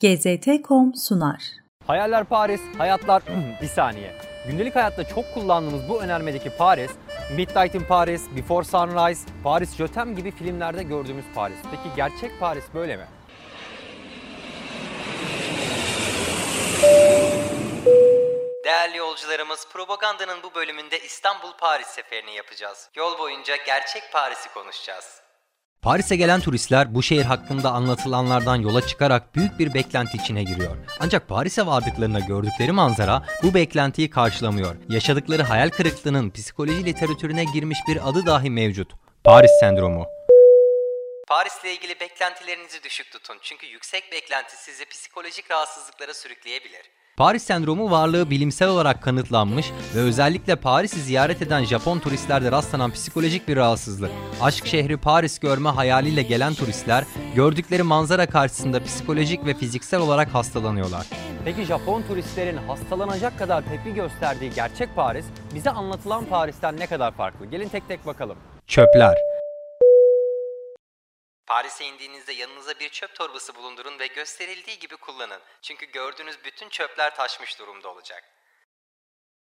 GZT.com sunar. Hayaller Paris, hayatlar bir saniye. Gündelik hayatta çok kullandığımız bu önermedeki Paris, Midnight in Paris, Before Sunrise, Paris Jötem gibi filmlerde gördüğümüz Paris. Peki gerçek Paris böyle mi? Değerli yolcularımız, propagandanın bu bölümünde İstanbul-Paris seferini yapacağız. Yol boyunca gerçek Paris'i konuşacağız. Paris'e gelen turistler bu şehir hakkında anlatılanlardan yola çıkarak büyük bir beklenti içine giriyor. Ancak Paris'e vardıklarında gördükleri manzara bu beklentiyi karşılamıyor. Yaşadıkları hayal kırıklığının psikoloji literatürüne girmiş bir adı dahi mevcut. Paris sendromu. Paris'le ilgili beklentilerinizi düşük tutun çünkü yüksek beklenti sizi psikolojik rahatsızlıklara sürükleyebilir. Paris sendromu varlığı bilimsel olarak kanıtlanmış ve özellikle Paris'i ziyaret eden Japon turistlerde rastlanan psikolojik bir rahatsızlık. Aşk şehri Paris görme hayaliyle gelen turistler gördükleri manzara karşısında psikolojik ve fiziksel olarak hastalanıyorlar. Peki Japon turistlerin hastalanacak kadar tepki gösterdiği gerçek Paris bize anlatılan Paris'ten ne kadar farklı? Gelin tek tek bakalım. Çöpler. Paris'e indiğinizde yanınıza bir çöp torbası bulundurun ve gösterildiği gibi kullanın. Çünkü gördüğünüz bütün çöpler taşmış durumda olacak.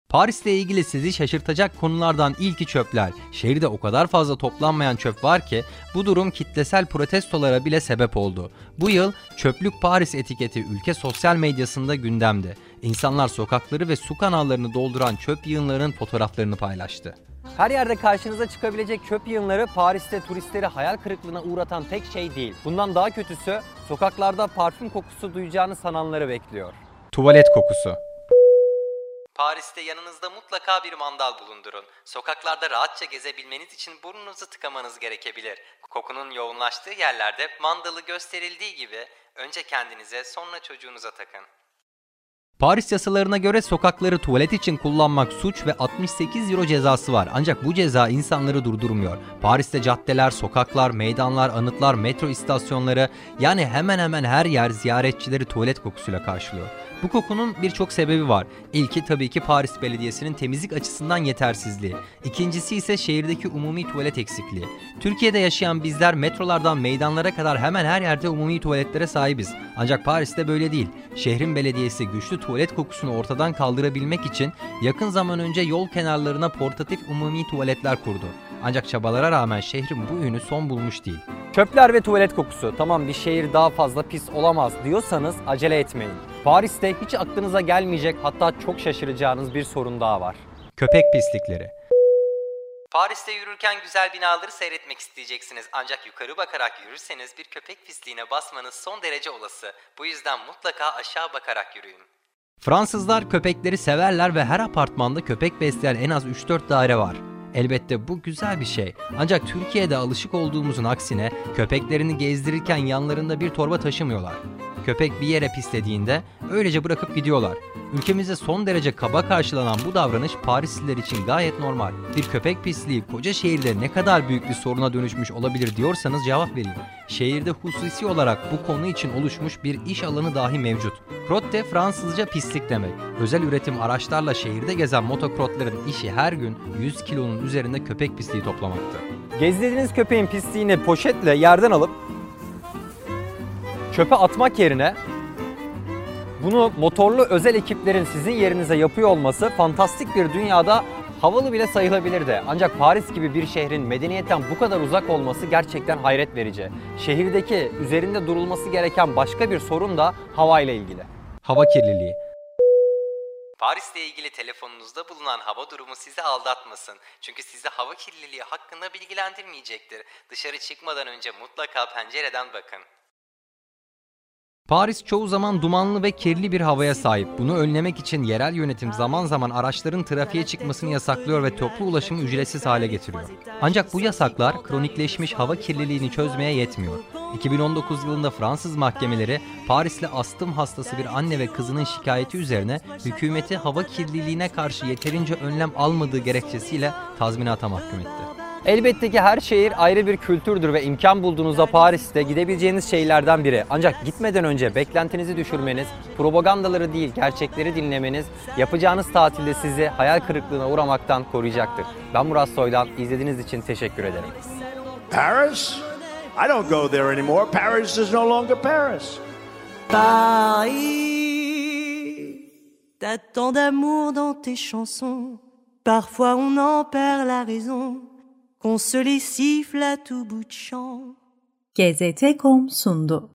Paris'le ilgili sizi şaşırtacak konulardan ilki çöpler. Şehirde o kadar fazla toplanmayan çöp var ki bu durum kitlesel protestolara bile sebep oldu. Bu yıl Çöplük Paris etiketi ülke sosyal medyasında gündemde. İnsanlar sokakları ve su kanallarını dolduran çöp yığınlarının fotoğraflarını paylaştı. Her yerde karşınıza çıkabilecek çöp yığınları Paris'te turistleri hayal kırıklığına uğratan tek şey değil. Bundan daha kötüsü sokaklarda parfüm kokusu duyacağını sananları bekliyor. Tuvalet kokusu. Paris'te yanınızda mutlaka bir mandal bulundurun. Sokaklarda rahatça gezebilmeniz için burnunuzu tıkamanız gerekebilir. Kokunun yoğunlaştığı yerlerde mandalı gösterildiği gibi önce kendinize sonra çocuğunuza takın. Paris yasalarına göre sokakları tuvalet için kullanmak suç ve 68 euro cezası var. Ancak bu ceza insanları durdurmuyor. Paris'te caddeler, sokaklar, meydanlar, anıtlar, metro istasyonları yani hemen hemen her yer ziyaretçileri tuvalet kokusuyla karşılıyor. Bu kokunun birçok sebebi var. İlki tabii ki Paris Belediyesi'nin temizlik açısından yetersizliği. İkincisi ise şehirdeki umumi tuvalet eksikliği. Türkiye'de yaşayan bizler metrolardan meydanlara kadar hemen her yerde umumi tuvaletlere sahibiz. Ancak Paris'te böyle değil. Şehrin belediyesi güçlü tuvalet kokusunu ortadan kaldırabilmek için yakın zaman önce yol kenarlarına portatif umumi tuvaletler kurdu. Ancak çabalara rağmen şehrin bu ünü son bulmuş değil. Çöpler ve tuvalet kokusu. Tamam bir şehir daha fazla pis olamaz diyorsanız acele etmeyin. Paris'te hiç aklınıza gelmeyecek hatta çok şaşıracağınız bir sorun daha var. Köpek pislikleri. Paris'te yürürken güzel binaları seyretmek isteyeceksiniz ancak yukarı bakarak yürürseniz bir köpek pisliğine basmanız son derece olası. Bu yüzden mutlaka aşağı bakarak yürüyün. Fransızlar köpekleri severler ve her apartmanda köpek besleyen en az 3-4 daire var. Elbette bu güzel bir şey. Ancak Türkiye'de alışık olduğumuzun aksine köpeklerini gezdirirken yanlarında bir torba taşımıyorlar. Köpek bir yere pislediğinde öylece bırakıp gidiyorlar. Ülkemizde son derece kaba karşılanan bu davranış Parisliler için gayet normal. Bir köpek pisliği koca şehirde ne kadar büyük bir soruna dönüşmüş olabilir diyorsanız cevap vereyim. Şehirde hususi olarak bu konu için oluşmuş bir iş alanı dahi mevcut. Crotte Fransızca pislik demek. Özel üretim araçlarla şehirde gezen motokrotların işi her gün 100 kilonun üzerinde köpek pisliği toplamaktı. Gezdirdiğiniz köpeğin pisliğini poşetle yerden alıp çöpe atmak yerine bunu motorlu özel ekiplerin sizin yerinize yapıyor olması fantastik bir dünyada havalı bile sayılabilirdi. Ancak Paris gibi bir şehrin medeniyetten bu kadar uzak olması gerçekten hayret verici. Şehirdeki üzerinde durulması gereken başka bir sorun da havayla ilgili. Hava kirliliği. Paris'le ilgili telefonunuzda bulunan hava durumu sizi aldatmasın. Çünkü sizi hava kirliliği hakkında bilgilendirmeyecektir. Dışarı çıkmadan önce mutlaka pencereden bakın. Paris çoğu zaman dumanlı ve kirli bir havaya sahip. Bunu önlemek için yerel yönetim zaman zaman araçların trafiğe çıkmasını yasaklıyor ve toplu ulaşımı ücretsiz hale getiriyor. Ancak bu yasaklar kronikleşmiş hava kirliliğini çözmeye yetmiyor. 2019 yılında Fransız mahkemeleri Paris'li astım hastası bir anne ve kızının şikayeti üzerine hükümeti hava kirliliğine karşı yeterince önlem almadığı gerekçesiyle tazminata mahkum etti. Elbette ki her şehir ayrı bir kültürdür ve imkan bulduğunuzda Paris'te gidebileceğiniz şeylerden biri. Ancak gitmeden önce beklentinizi düşürmeniz, propagandaları değil gerçekleri dinlemeniz yapacağınız tatilde sizi hayal kırıklığına uğramaktan koruyacaktır. Ben Murat Soylan, izlediğiniz için teşekkür ederim. Paris? I don't go there anymore. Paris is no longer Paris. Paris, t'as tant d'amour dans tes chansons. Parfois on en perd la raison, qu'on se les siffle à tout bout de champ. GZT.com sundu.